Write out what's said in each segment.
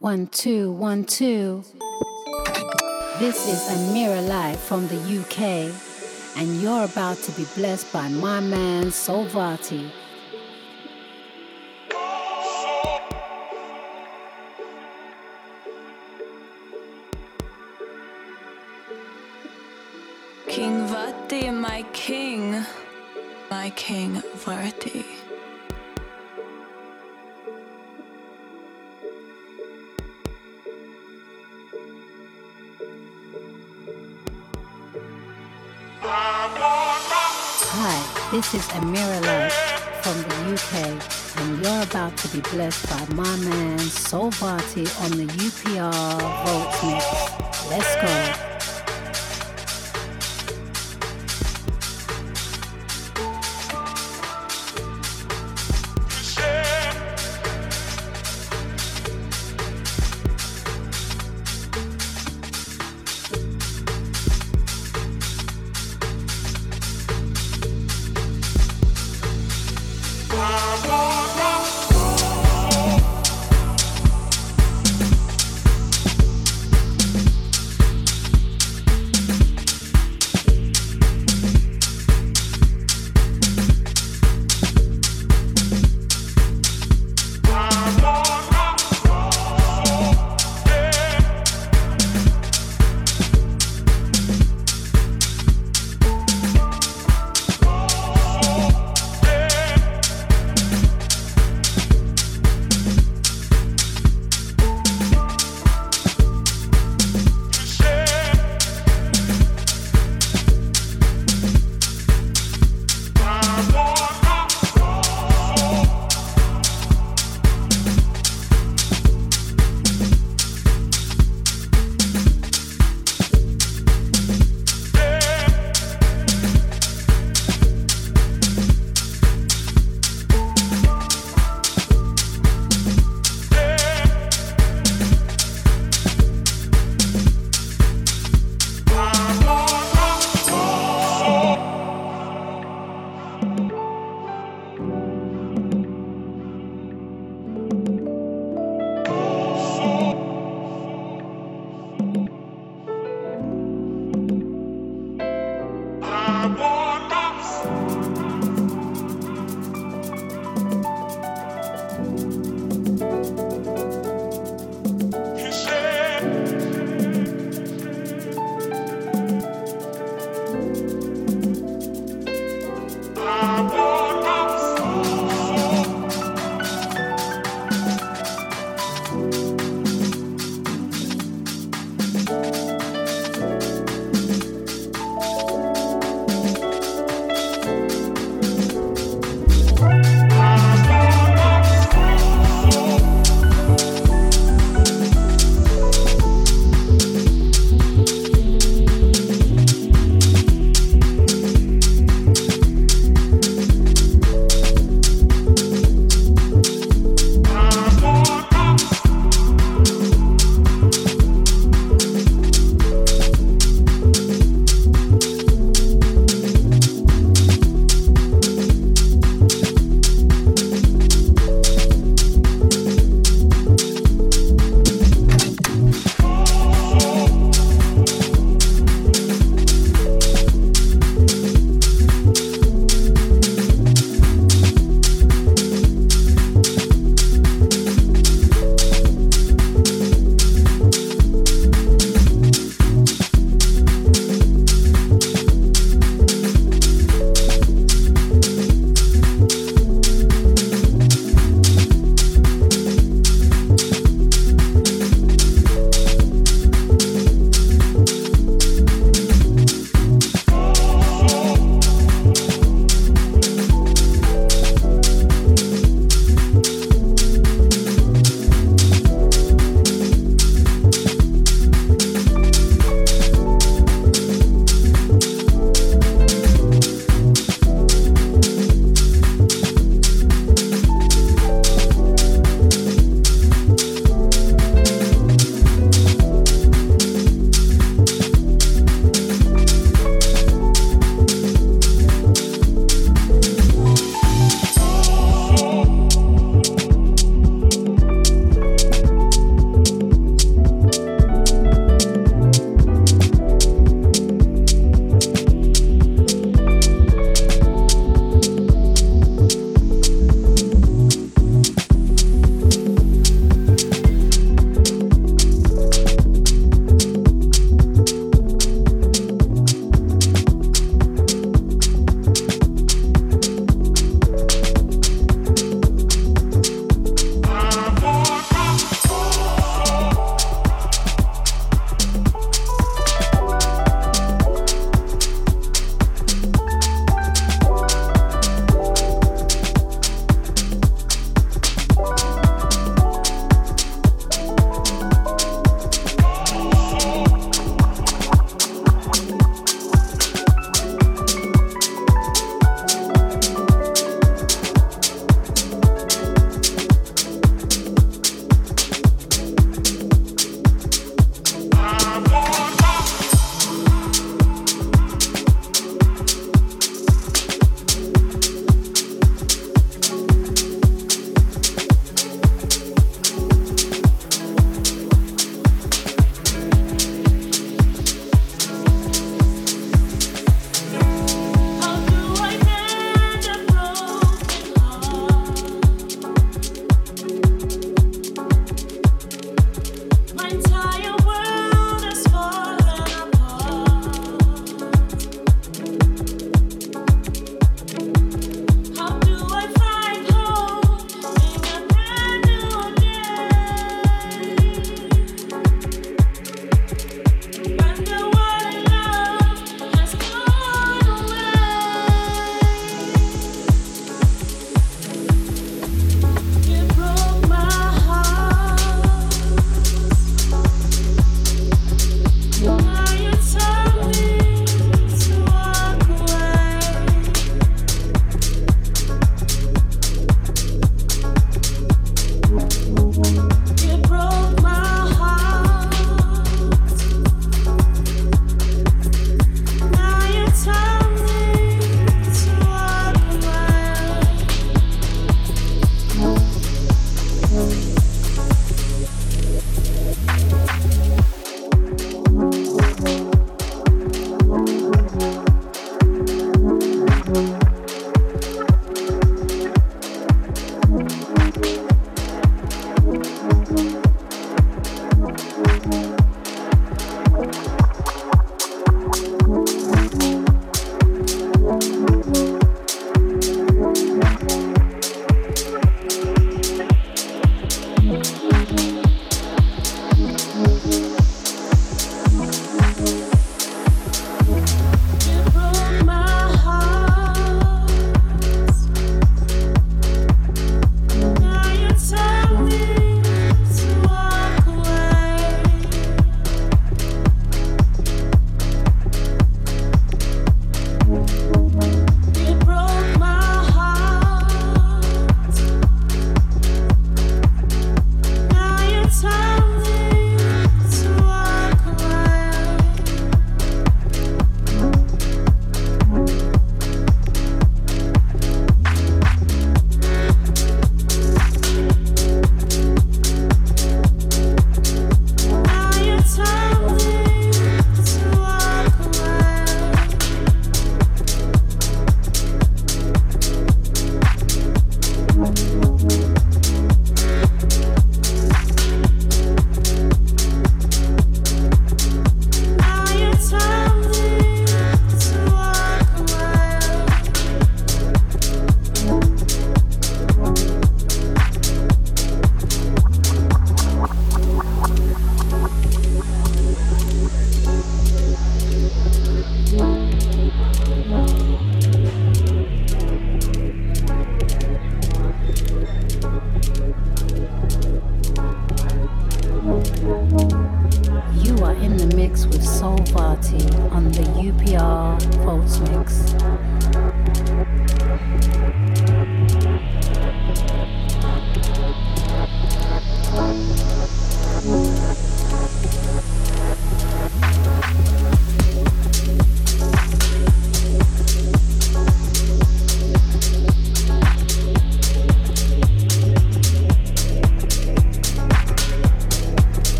One, two, one, two. This is Amira Live from the UK, and you're about to be blessed by my man Solvati. King Vati, my king, my king Vati. This is Amira Live from the UK, and you're about to be blessed by my man Solvati on the UPR Volts Mix. Let's go.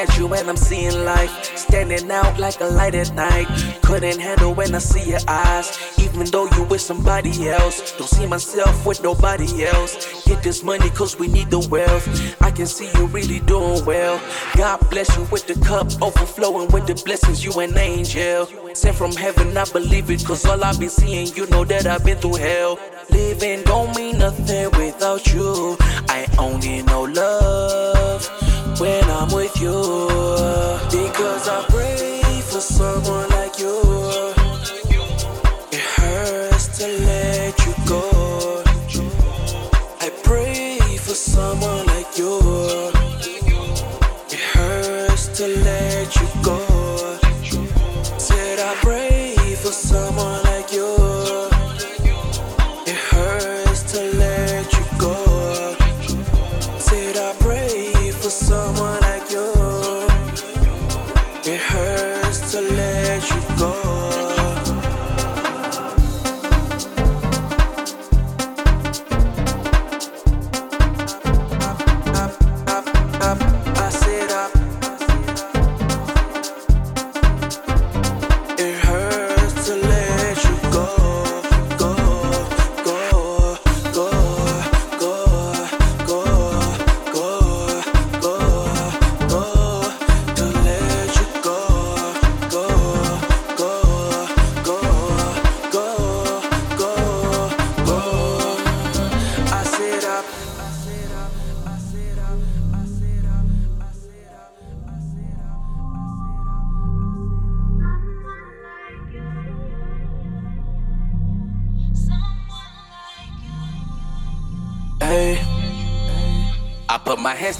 At you and I'm seeing life standing out like a light at night. Couldn't handle when I see your eyes, even though you with somebody else. Don't see myself with nobody else. Get this money cause we need the wealth. I can see you really doing well. God bless you with the cup overflowing with the blessings, you an angel. Sent from heaven, I believe it cause all I've been seeing, you know that I've been through hell. Living don't mean nothing without you.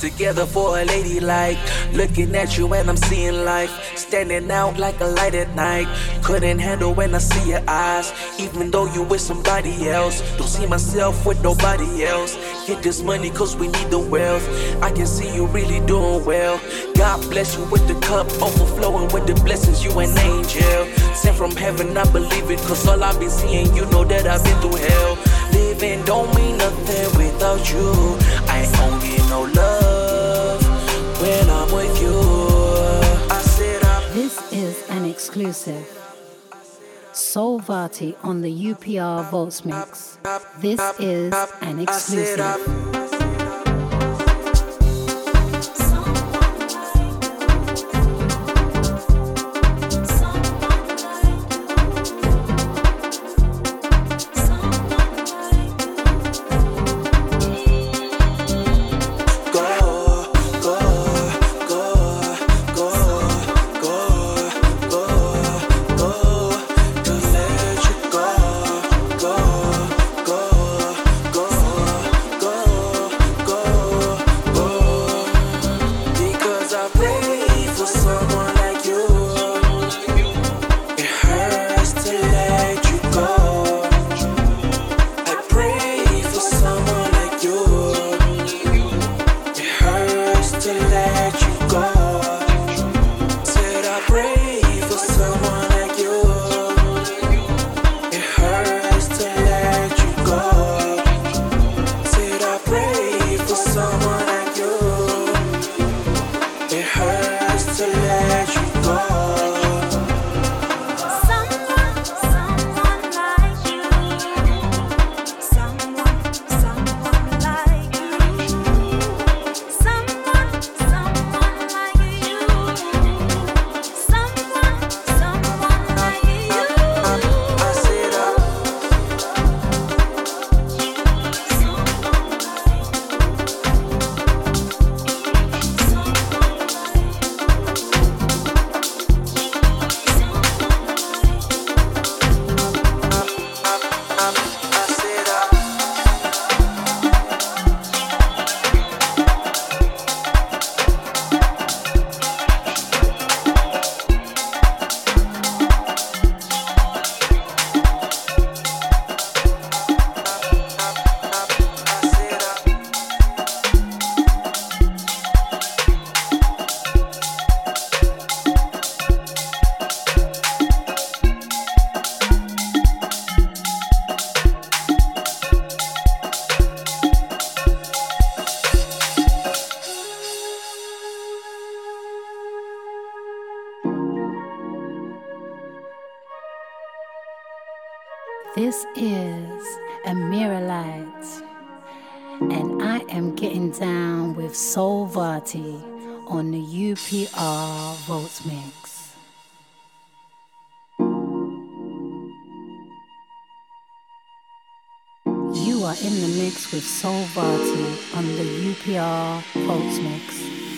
Together for a lady like looking at you and I'm seeing life standing out like a light at night. Couldn't handle when I see your eyes, even though you with somebody else. Don't see myself with nobody else. Get this money cause we need the wealth. I can see you really doing well. God bless you with the cup overflowing with the blessings, you an angel. Sent from heaven, I believe it cause all I've been seeing, you know that I've been through hell. Living don't mean nothing without you. I only know love when I'm with you. I'm This is an exclusive. Soul Vati on the UPR Volts Mix. This is an exclusive. Vati on the UPR Votes Mix. You are in the mix with Soul Vati on the UPR Votes Mix.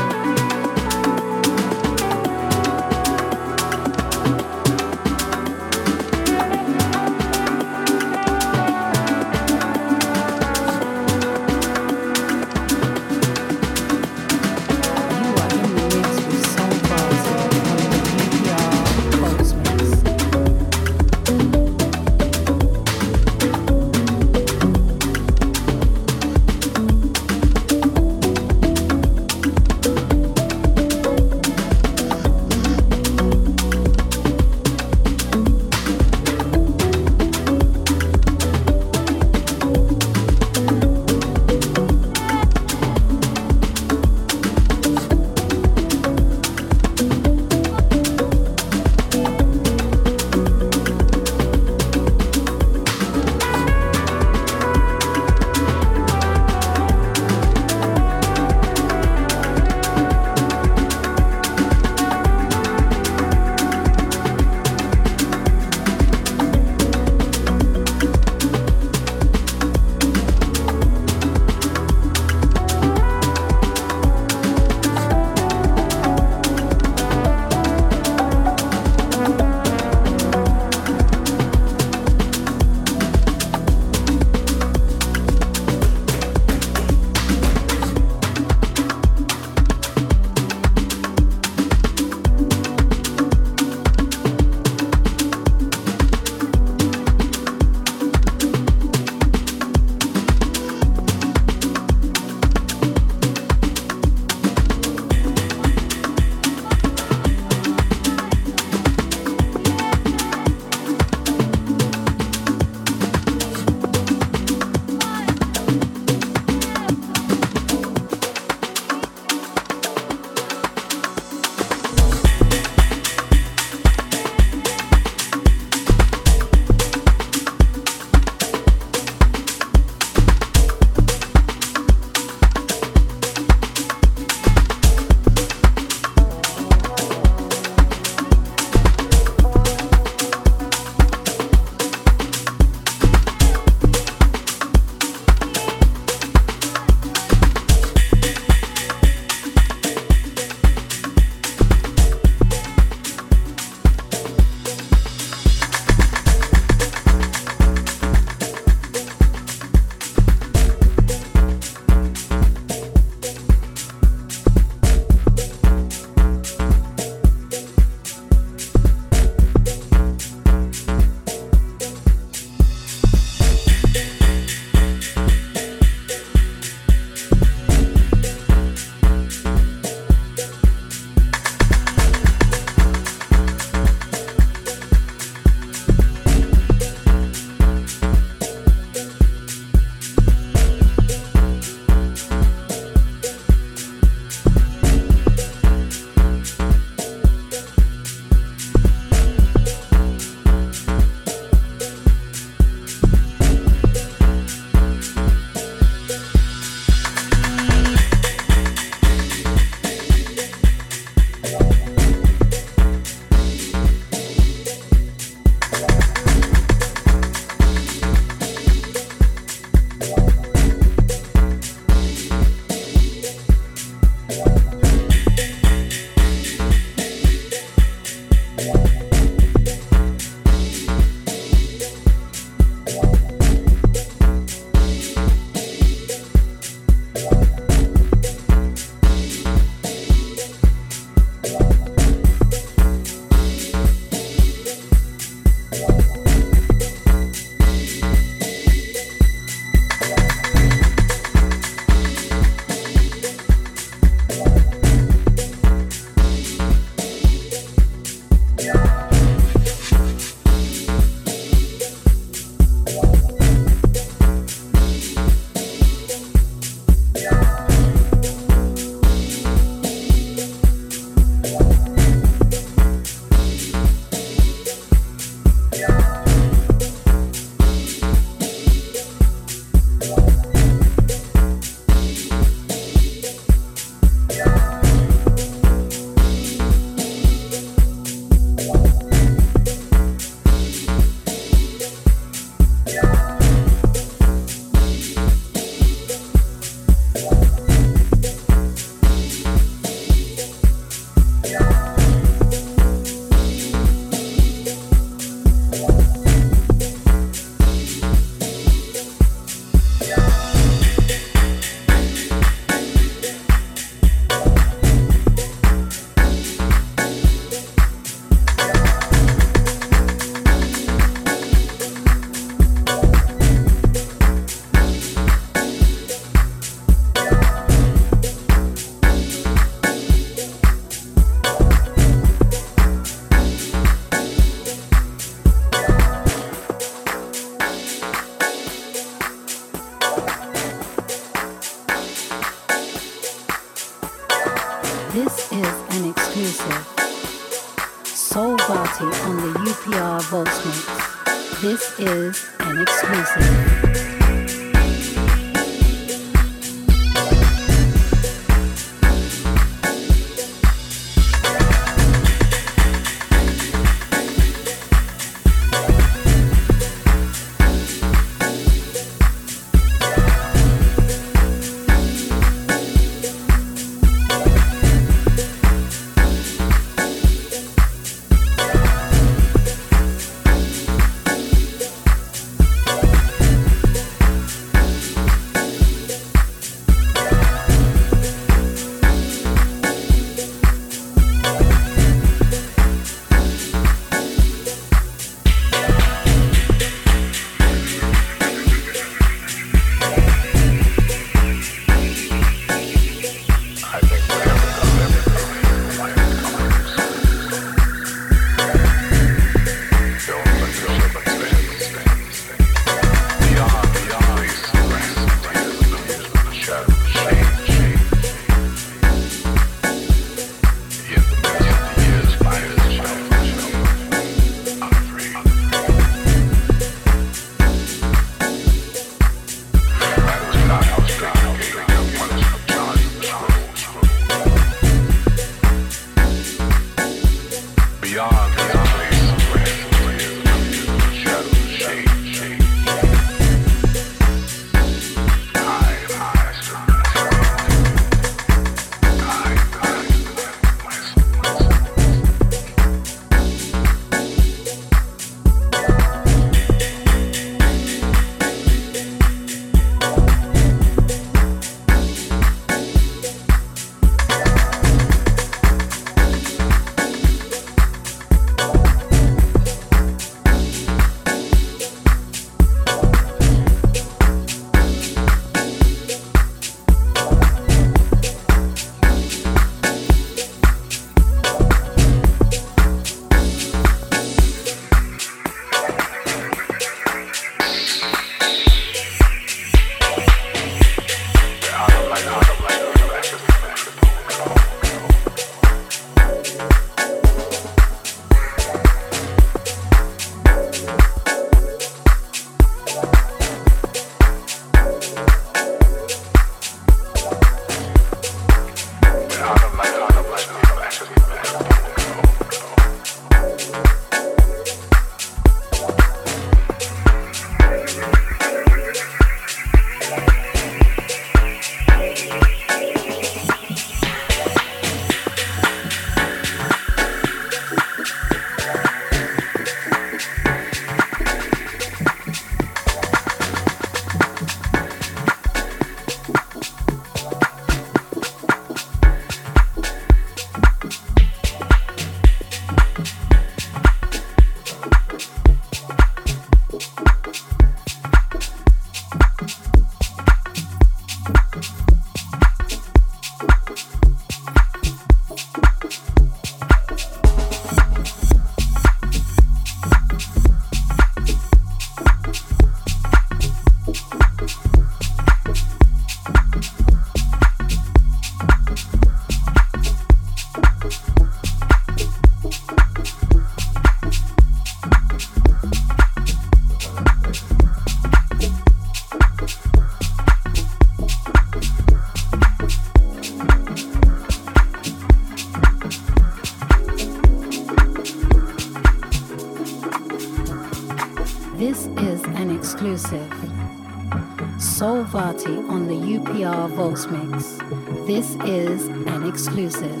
UPR Mix. This is an exclusive.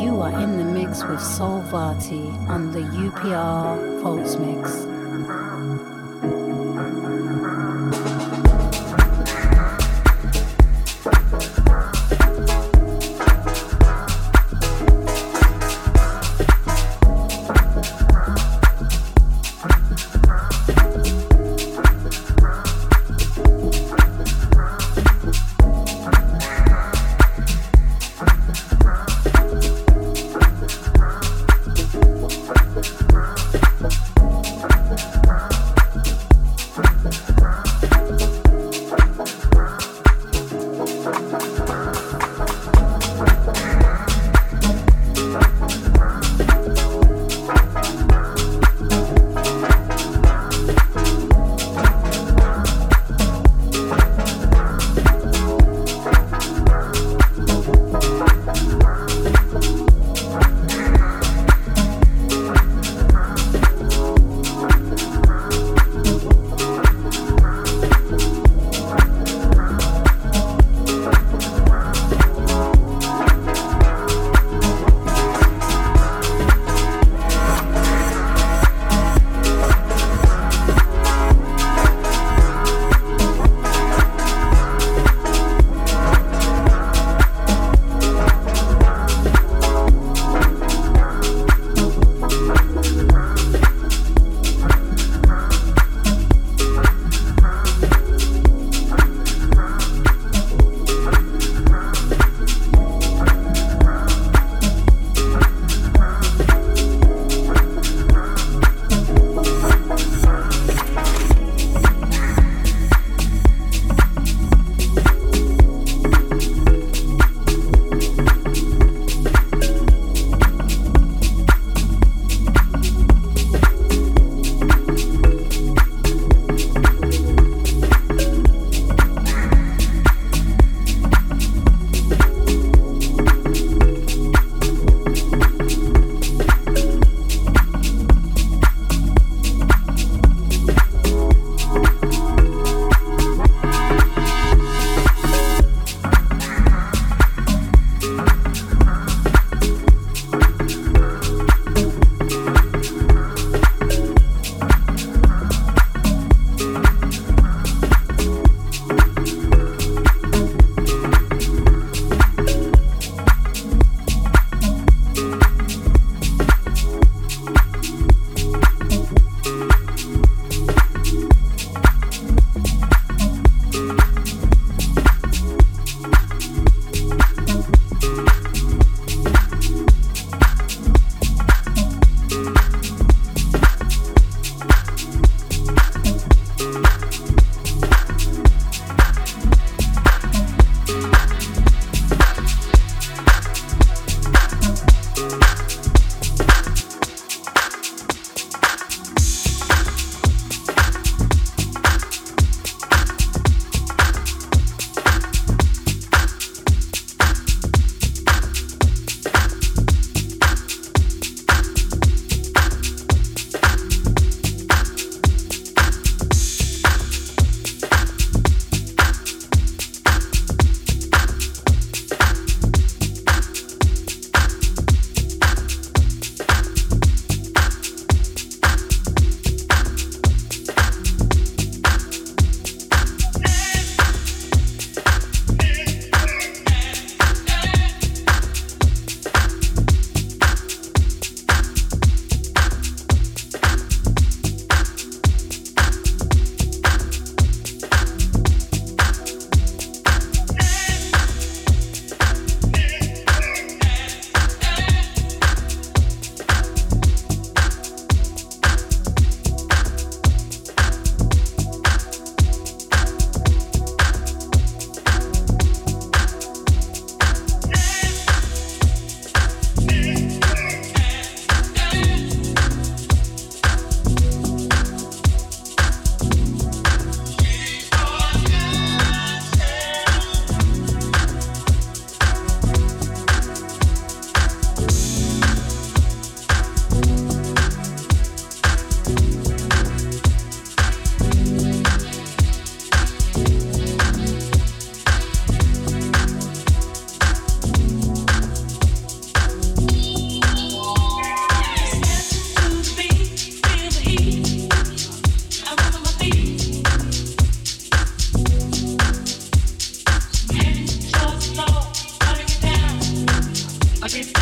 You are in the mix with Soul Vati on the UPR Volts Mix. It's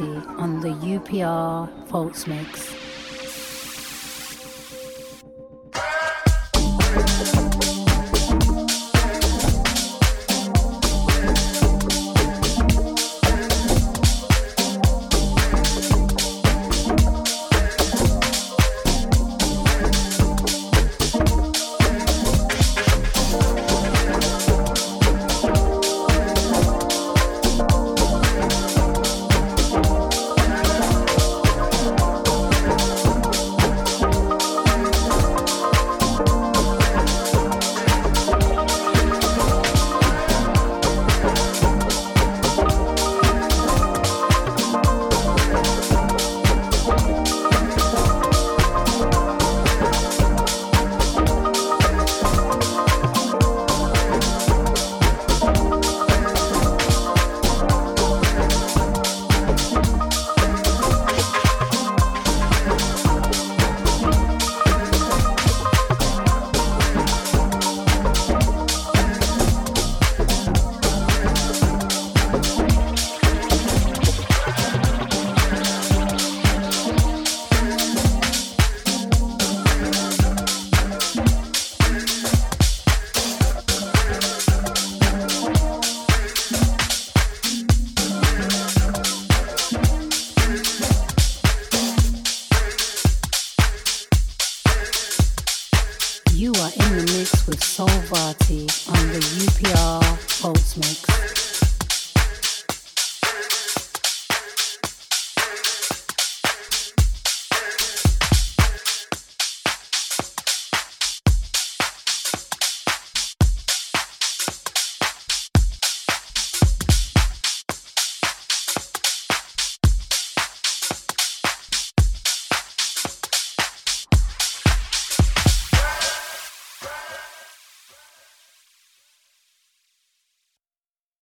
On the UPR Pulse Mix.